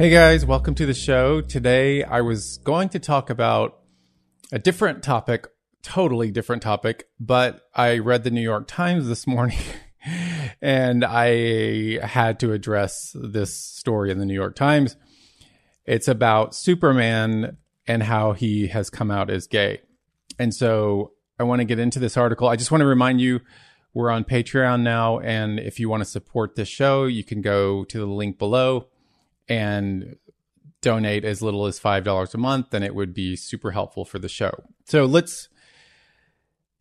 Hey guys, welcome to the show. Today I was going to talk about a different topic, totally different topic, but I read the New York Times this morning and I had to address this story in the New York Times. It's about Superman and how he has come out as gay. And so I want to get into this article. I just want to remind you we're on Patreon now. And if you want to support this show, you can go to the link below and donate as little as $5 a month, then it would be super helpful for the show. So let's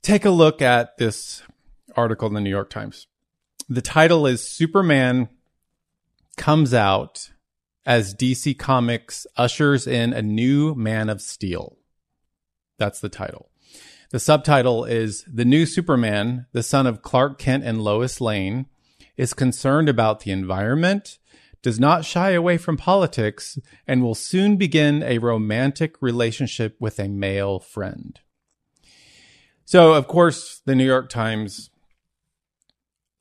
take a look at this article in the New York Times. The title is Superman Comes Out as DC Comics Ushers in a New Man of Steel. That's the title. The subtitle is The New Superman, the son of Clark Kent and Lois Lane, is concerned about the environment does not shy away from politics, and will soon begin a romantic relationship with a male friend. So, of course, the New York Times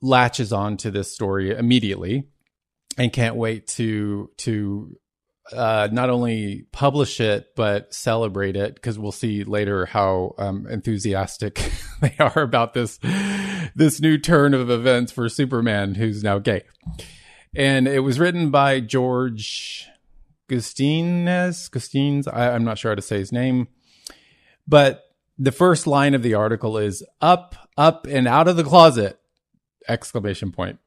latches on to this story immediately and can't wait to to uh, not only publish it but celebrate it because we'll see later how um, enthusiastic they are about this this new turn of events for Superman, who's now gay and it was written by George Gustines. Gustines, I, I'm not sure how to say his name, but the first line of the article is "up, up, and out of the closet!" exclamation point.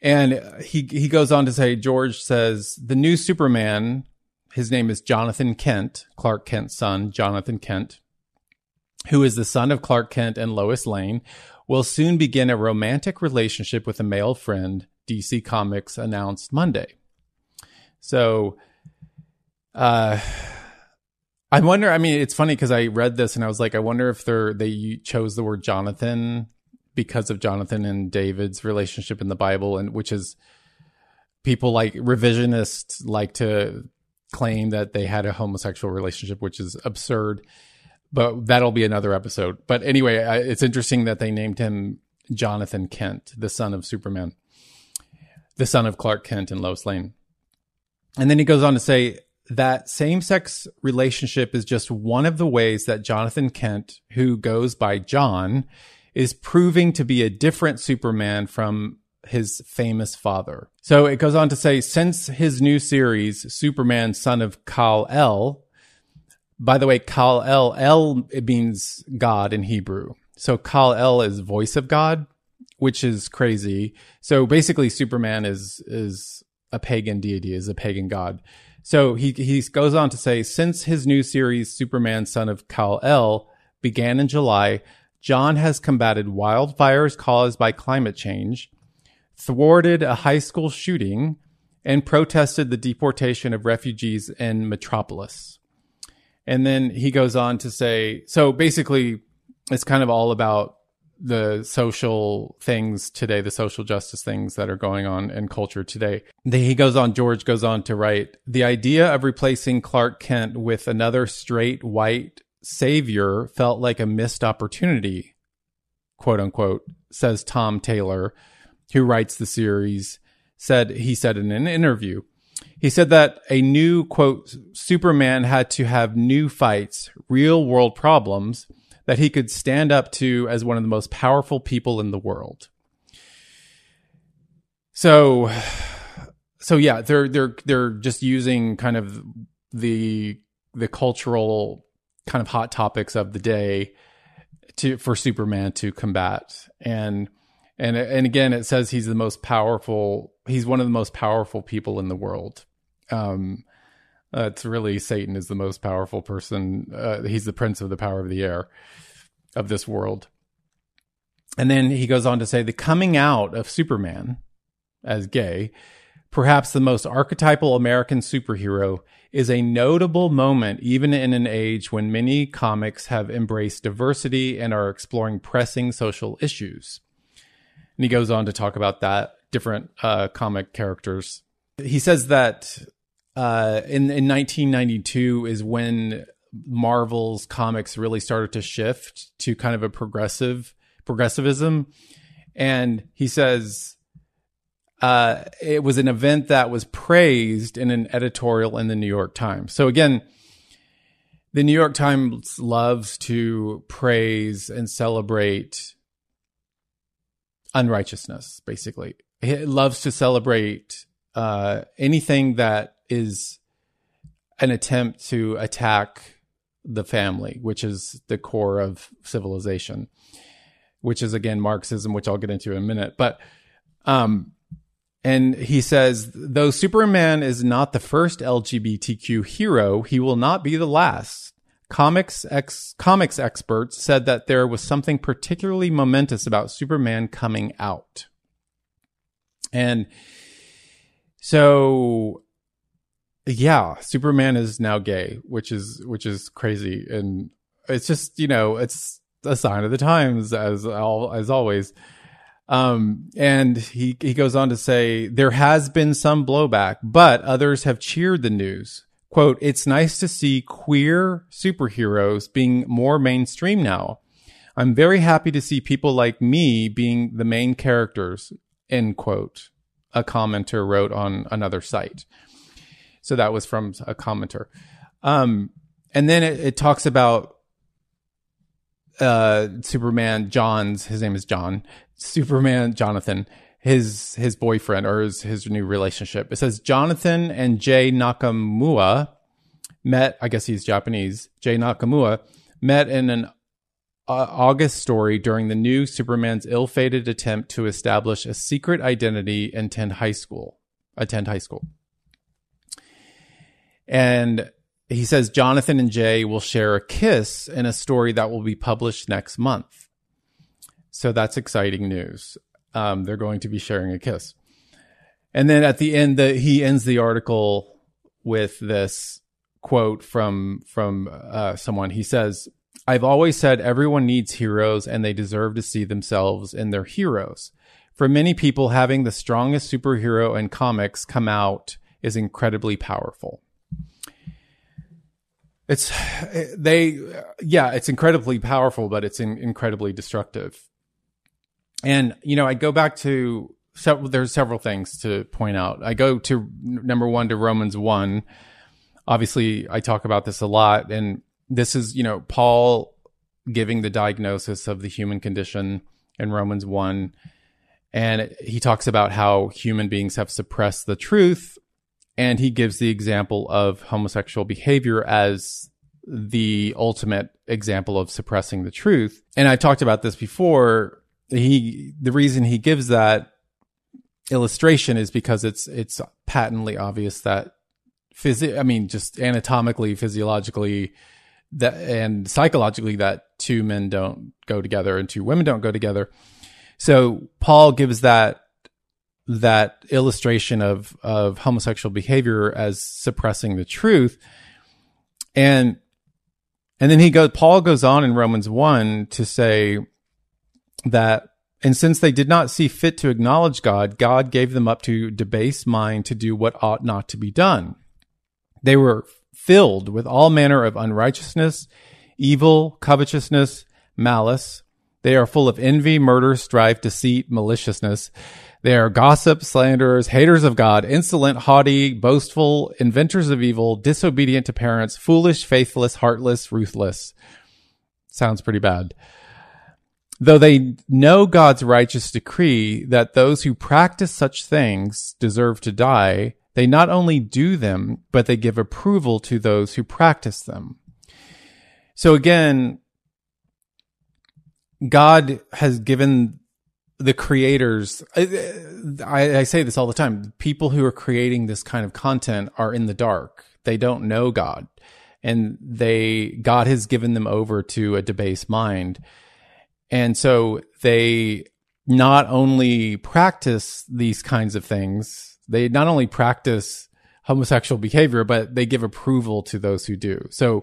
And he he goes on to say, George says the new Superman. His name is Jonathan Kent, Clark Kent's son, Jonathan Kent, who is the son of Clark Kent and Lois Lane, will soon begin a romantic relationship with a male friend DC Comics announced Monday. So, uh, I wonder. I mean, it's funny because I read this and I was like, I wonder if they're they chose the word Jonathan because of Jonathan and David's relationship in the Bible, and which is people like revisionists like to claim that they had a homosexual relationship, which is absurd. But that'll be another episode. But anyway, it's interesting that they named him Jonathan Kent, the son of Superman the son of Clark Kent and Lois Lane. And then he goes on to say that same sex relationship is just one of the ways that Jonathan Kent, who goes by John, is proving to be a different Superman from his famous father. So it goes on to say since his new series, Superman, son of Kal El, by the way, Kal El, El it means God in Hebrew. So Kal El is voice of God which is crazy. So basically, Superman is is a pagan deity, is a pagan god. So he he goes on to say, since his new series, Superman, Son of Kal El, began in July, John has combated wildfires caused by climate change, thwarted a high school shooting, and protested the deportation of refugees in Metropolis. And then he goes on to say, so basically, it's kind of all about the social things today, the social justice things that are going on in culture today. He goes on, George goes on to write the idea of replacing Clark Kent with another straight white savior felt like a missed opportunity, quote unquote, says Tom Taylor, who writes the series, said, he said in an interview. He said that a new, quote, Superman had to have new fights, real world problems that he could stand up to as one of the most powerful people in the world. So, so yeah, they're they're they're just using kind of the the cultural kind of hot topics of the day to for Superman to combat and and and again it says he's the most powerful he's one of the most powerful people in the world um uh, it's really Satan is the most powerful person. Uh, he's the prince of the power of the air of this world. And then he goes on to say the coming out of Superman as gay perhaps the most archetypal American superhero, is a notable moment even in an age when many comics have embraced diversity and are exploring pressing social issues. And he goes on to talk about that different uh, comic characters. He says that uh, in in 1992 is when Marvel's comics really started to shift to kind of a progressive progressivism, and he says uh, it was an event that was praised in an editorial in the New York Times. So again, the New York Times loves to praise and celebrate unrighteousness. Basically, it loves to celebrate uh, anything that is an attempt to attack the family, which is the core of civilization, which is again Marxism, which I'll get into in a minute. But um, and he says, though Superman is not the first LGBTQ hero, he will not be the last. Comics ex- comics experts said that there was something particularly momentous about Superman coming out. And so yeah, Superman is now gay, which is which is crazy and it's just, you know, it's a sign of the times as all as always. Um, and he, he goes on to say, there has been some blowback, but others have cheered the news. Quote, it's nice to see queer superheroes being more mainstream now. I'm very happy to see people like me being the main characters, end quote, a commenter wrote on another site. So that was from a commenter. Um, and then it, it talks about uh, Superman John's his name is John Superman Jonathan his his boyfriend or his his new relationship. It says Jonathan and Jay Nakamura met. I guess he's Japanese. Jay Nakamura met in an uh, August story during the new Superman's ill-fated attempt to establish a secret identity and attend high school. Attend high school. And he says Jonathan and Jay will share a kiss in a story that will be published next month. So that's exciting news. Um, they're going to be sharing a kiss. And then at the end, the, he ends the article with this quote from from uh, someone. He says, "I've always said everyone needs heroes, and they deserve to see themselves in their heroes. For many people, having the strongest superhero in comics come out is incredibly powerful." It's they yeah it's incredibly powerful but it's in, incredibly destructive. And you know i go back to so there's several things to point out. I go to number one to romans 1 obviously i talk about this a lot and this is you know paul giving the diagnosis of the human condition in romans 1 and he talks about how human beings have suppressed the truth and he gives the example of homosexual behavior as the ultimate example of suppressing the truth. And I talked about this before. He, the reason he gives that illustration is because it's, it's patently obvious that physi- I mean, just anatomically, physiologically, that, and psychologically that two men don't go together and two women don't go together. So Paul gives that that illustration of of homosexual behavior as suppressing the truth. And and then he goes paul goes on in romans 1 to say that and since they did not see fit to acknowledge god god gave them up to debased mind to do what ought not to be done. They were filled with all manner of unrighteousness evil covetousness malice. They are full of envy murder strife deceit maliciousness they are gossips, slanderers, haters of God, insolent, haughty, boastful, inventors of evil, disobedient to parents, foolish, faithless, heartless, ruthless. Sounds pretty bad. Though they know God's righteous decree that those who practice such things deserve to die, they not only do them, but they give approval to those who practice them. So again, God has given the creators I, I, say this all the time people who are creating this kind of content are in the dark they don't know god and they god has given them over to a debased mind and so they not only practice these kinds of things, they not only practice homosexual behavior, but they give approval to those who do. So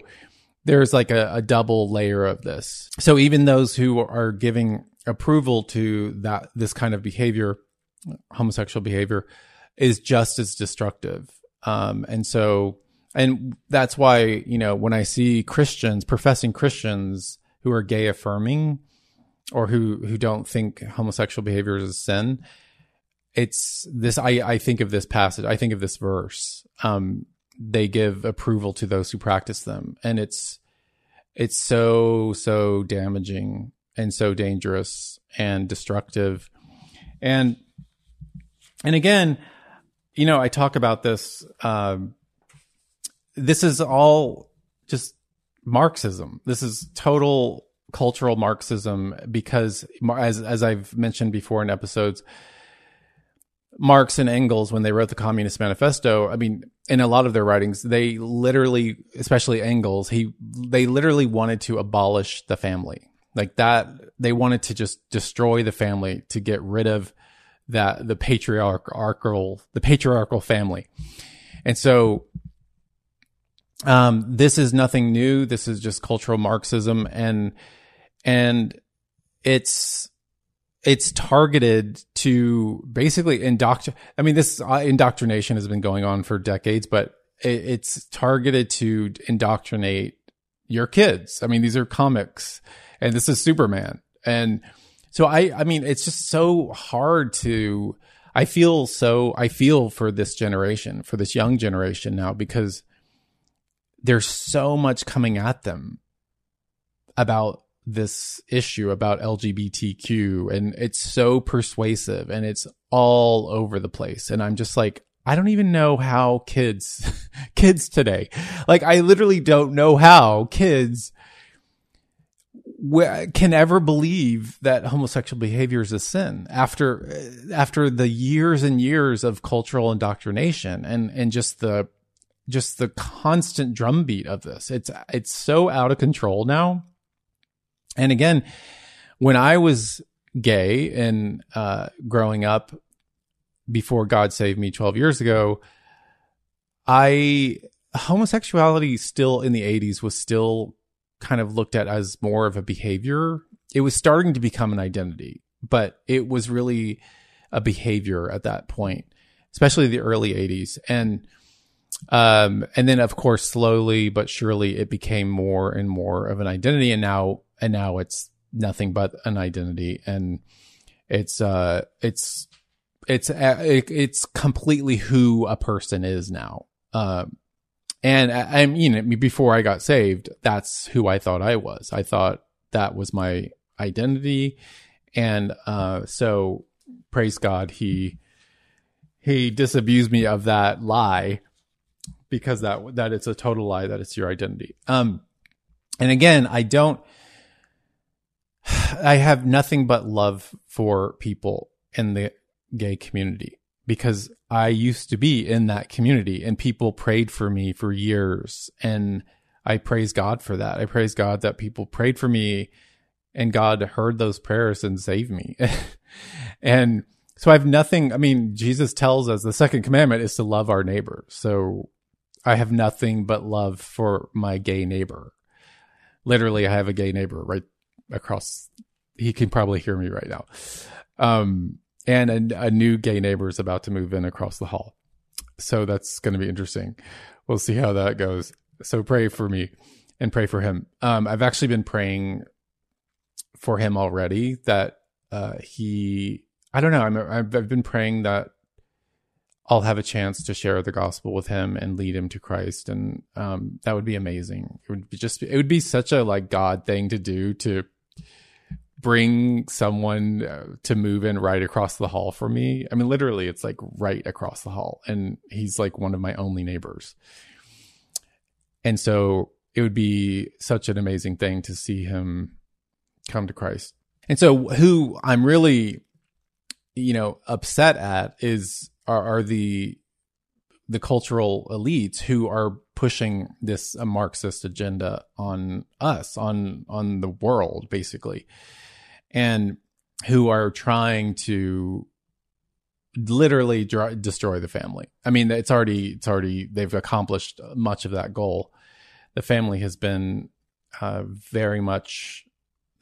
there's like a, a double layer of this. So even those who are giving approval to that this kind of behavior, homosexual behavior, is just as destructive. Um, and so, and that's why you know when I see Christians, professing Christians who are gay affirming, or who who don't think homosexual behavior is a sin, it's this. I I think of this passage. I think of this verse. Um, they give approval to those who practice them, and it's it's so so damaging and so dangerous and destructive, and and again, you know, I talk about this. Um, this is all just Marxism. This is total cultural Marxism because, as as I've mentioned before in episodes, Marx and Engels, when they wrote the Communist Manifesto, I mean, in a lot of their writings, they literally, especially Engels, he they literally wanted to abolish the family, like that. They wanted to just destroy the family to get rid of that the patriarchal the patriarchal family, and so um, this is nothing new. This is just cultural Marxism, and and it's it's targeted to basically indoctrinate. I mean, this uh, indoctrination has been going on for decades, but it, it's targeted to indoctrinate your kids. I mean, these are comics, and this is Superman, and so I, I mean, it's just so hard to. I feel so. I feel for this generation, for this young generation now, because there's so much coming at them about this issue about LGBTQ and it's so persuasive and it's all over the place. And I'm just like, I don't even know how kids, kids today, like I literally don't know how kids can ever believe that homosexual behavior is a sin after, after the years and years of cultural indoctrination and, and just the, just the constant drumbeat of this. It's, it's so out of control now and again, when I was gay and uh, growing up before God saved me 12 years ago, I homosexuality still in the 80s was still kind of looked at as more of a behavior. It was starting to become an identity, but it was really a behavior at that point, especially the early 80s. And um, and then of course slowly but surely it became more and more of an identity and now and now it's nothing but an identity and it's uh it's it's uh, it's completely who a person is now um and I, I mean before I got saved that's who I thought I was. I thought that was my identity. And uh so praise God he he disabused me of that lie because that that it's a total lie that it's your identity. Um and again I don't I have nothing but love for people in the gay community because I used to be in that community and people prayed for me for years. And I praise God for that. I praise God that people prayed for me and God heard those prayers and saved me. and so I have nothing. I mean, Jesus tells us the second commandment is to love our neighbor. So I have nothing but love for my gay neighbor. Literally, I have a gay neighbor right across. He can probably hear me right now. Um, and a, a new gay neighbor is about to move in across the hall. So that's going to be interesting. We'll see how that goes. So pray for me and pray for him. Um, I've actually been praying for him already that uh, he, I don't know, I'm, I've, been praying that I'll have a chance to share the gospel with him and lead him to Christ. And um, that would be amazing. It would be just, it would be such a like God thing to do to bring someone uh, to move in right across the hall for me. I mean, literally, it's like right across the hall, and he's like one of my only neighbors. And so it would be such an amazing thing to see him come to Christ. And so, who I'm really, you know, upset at is are, are the the cultural elites who are pushing this Marxist agenda on us, on on the world, basically. And who are trying to literally destroy the family. I mean, it's already it's already they've accomplished much of that goal. The family has been uh, very much.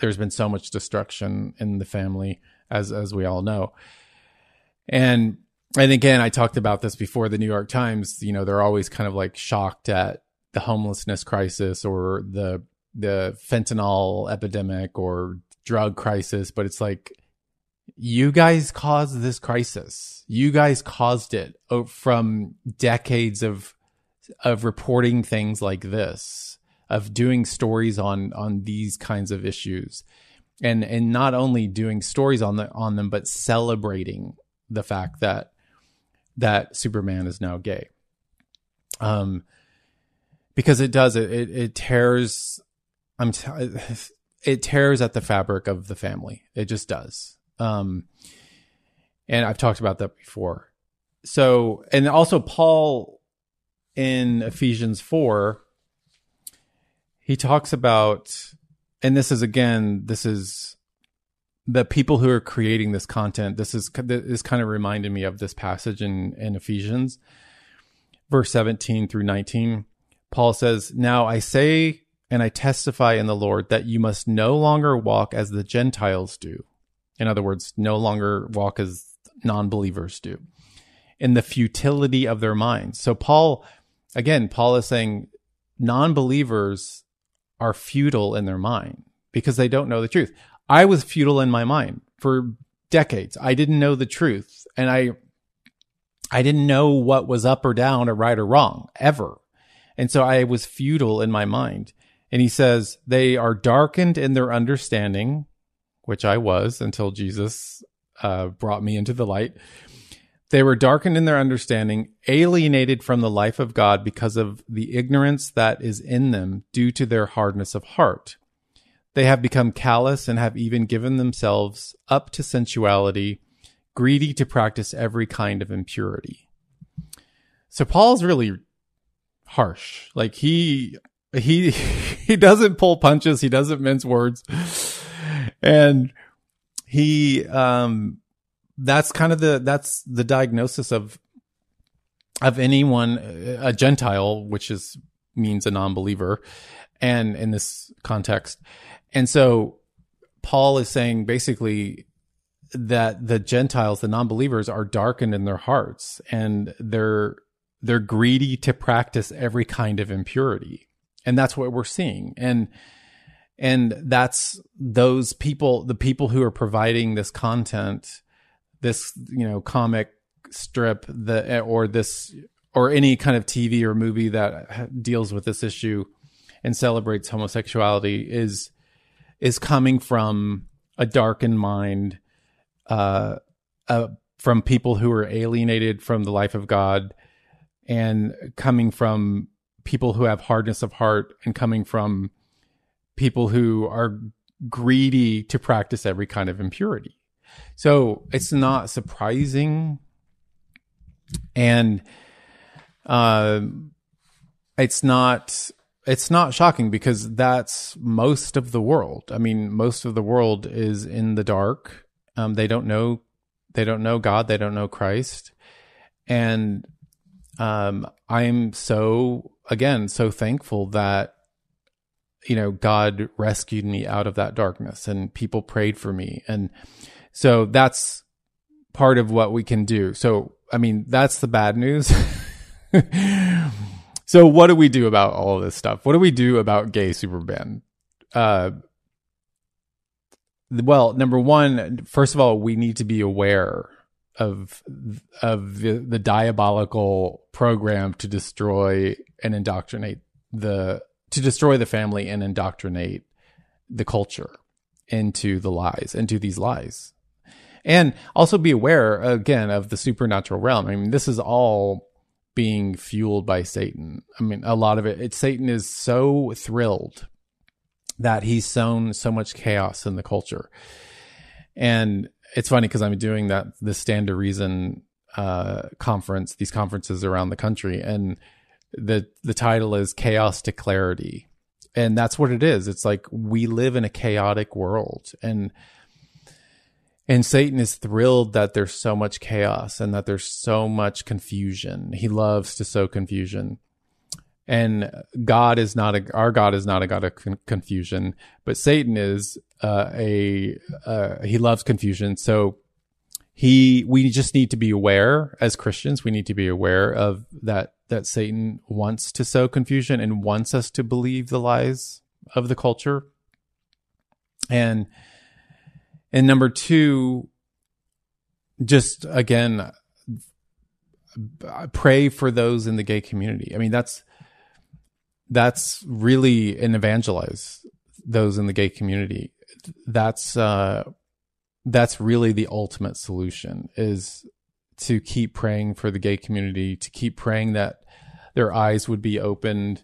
There's been so much destruction in the family, as as we all know, and and again, I talked about this before. The New York Times, you know, they're always kind of like shocked at the homelessness crisis or the the fentanyl epidemic or drug crisis, but it's like you guys caused this crisis. You guys caused it from decades of of reporting things like this, of doing stories on on these kinds of issues. And and not only doing stories on the on them but celebrating the fact that that Superman is now gay. Um because it does it it, it tears I'm t- it tears at the fabric of the family. It just does. Um, and I've talked about that before. So, and also Paul in Ephesians 4, he talks about, and this is again, this is the people who are creating this content. This is, this kind of reminded me of this passage in, in Ephesians, verse 17 through 19. Paul says, Now I say and I testify in the Lord that you must no longer walk as the Gentiles do in other words, no longer walk as non believers do in the futility of their minds. So, Paul, again, Paul is saying non believers are futile in their mind because they don't know the truth. I was futile in my mind for decades. I didn't know the truth and I I didn't know what was up or down or right or wrong ever. And so I was futile in my mind. And he says, they are darkened in their understanding which I was until Jesus uh, brought me into the light. They were darkened in their understanding, alienated from the life of God because of the ignorance that is in them due to their hardness of heart. They have become callous and have even given themselves up to sensuality, greedy to practice every kind of impurity. So Paul's really harsh. Like he he he doesn't pull punches, he doesn't mince words. And he um that's kind of the that's the diagnosis of of anyone a gentile which is means a non-believer and in this context. And so paul is saying basically that the gentiles the non-believers are darkened in their hearts and they're they're greedy to practice every kind of impurity and that's what we're seeing. And and that's those people the people who are providing this content this you know comic strip the or this or any kind of TV or movie that deals with this issue and celebrates homosexuality is is coming from a darkened mind uh, uh, from people who are alienated from the life of God and coming from people who have hardness of heart and coming from people who are greedy to practice every kind of impurity. So it's not surprising. And uh, it's not it's not shocking because that's most of the world. I mean, most of the world is in the dark. Um, they don't know they don't know God, they don't know Christ. And um, I'm so again so thankful that you know, God rescued me out of that darkness and people prayed for me. And so that's part of what we can do. So, I mean, that's the bad news. so, what do we do about all this stuff? What do we do about gay Superman? Uh, well, number one, first of all, we need to be aware of of the, the diabolical program to destroy and indoctrinate the to destroy the family and indoctrinate the culture into the lies, into these lies. And also be aware again of the supernatural realm. I mean, this is all being fueled by Satan. I mean, a lot of it, it Satan is so thrilled that he's sown so much chaos in the culture. And it's funny because I'm doing that the Stand to Reason uh, conference, these conferences around the country, and the the title is chaos to clarity and that's what it is it's like we live in a chaotic world and And Satan is thrilled that there's so much chaos and that there's so much confusion. He loves to sow confusion. And God is not a, our God is not a God of con- confusion, but Satan is uh, a, uh, he loves confusion. So he, we just need to be aware as Christians, we need to be aware of that, that Satan wants to sow confusion and wants us to believe the lies of the culture. And, and number two, just again, pray for those in the gay community. I mean, that's, that's really and evangelize those in the gay community. That's, uh, that's really the ultimate solution is to keep praying for the gay community, to keep praying that their eyes would be opened.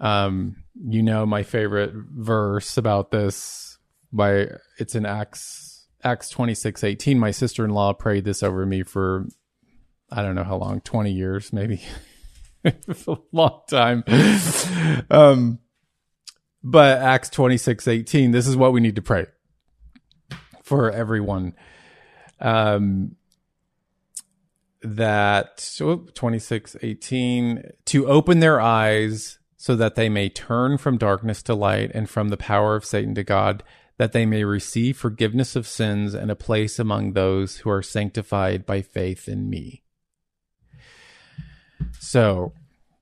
Um, you know, my favorite verse about this by it's in Acts, Acts 26, 18. My sister-in-law prayed this over me for, I don't know how long, 20 years, maybe a long time. Um, but Acts 26, 18, this is what we need to pray for everyone. Um, that oh, 26, 18, to open their eyes so that they may turn from darkness to light and from the power of Satan to God, that they may receive forgiveness of sins and a place among those who are sanctified by faith in me. So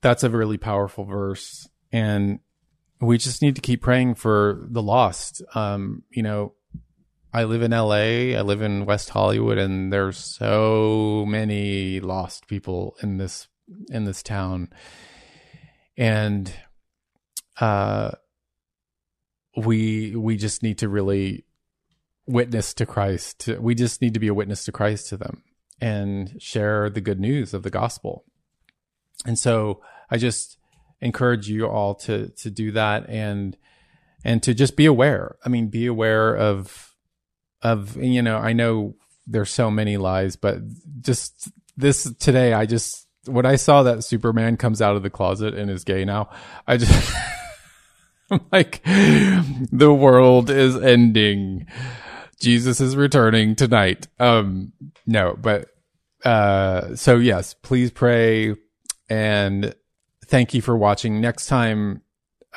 that's a really powerful verse. And we just need to keep praying for the lost. Um, you know, I live in LA, I live in West Hollywood, and there's so many lost people in this in this town. And uh we we just need to really witness to Christ. We just need to be a witness to Christ to them and share the good news of the gospel. And so I just encourage you all to to do that and and to just be aware. I mean, be aware of of you know, I know there's so many lies, but just this today I just when I saw that Superman comes out of the closet and is gay now, I just I'm like the world is ending. Jesus is returning tonight. Um no, but uh so yes, please pray and thank you for watching. Next time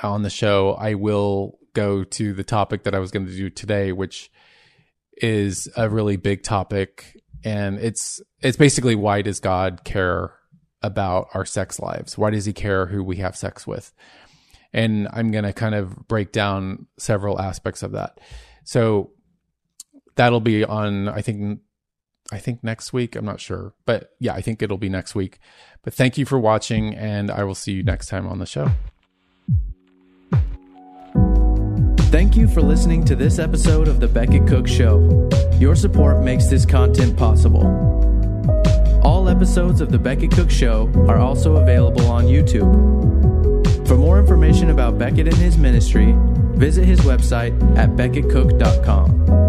on the show, I will go to the topic that I was going to do today, which is a really big topic. And it's, it's basically why does God care about our sex lives? Why does he care who we have sex with? And I'm going to kind of break down several aspects of that. So that'll be on, I think, I think next week. I'm not sure, but yeah, I think it'll be next week. But thank you for watching, and I will see you next time on the show. Thank you for listening to this episode of The Becket Cook Show. Your support makes this content possible. All episodes of The Becket Cook Show are also available on YouTube. For more information about Becket and his ministry, visit his website at becketcook.com.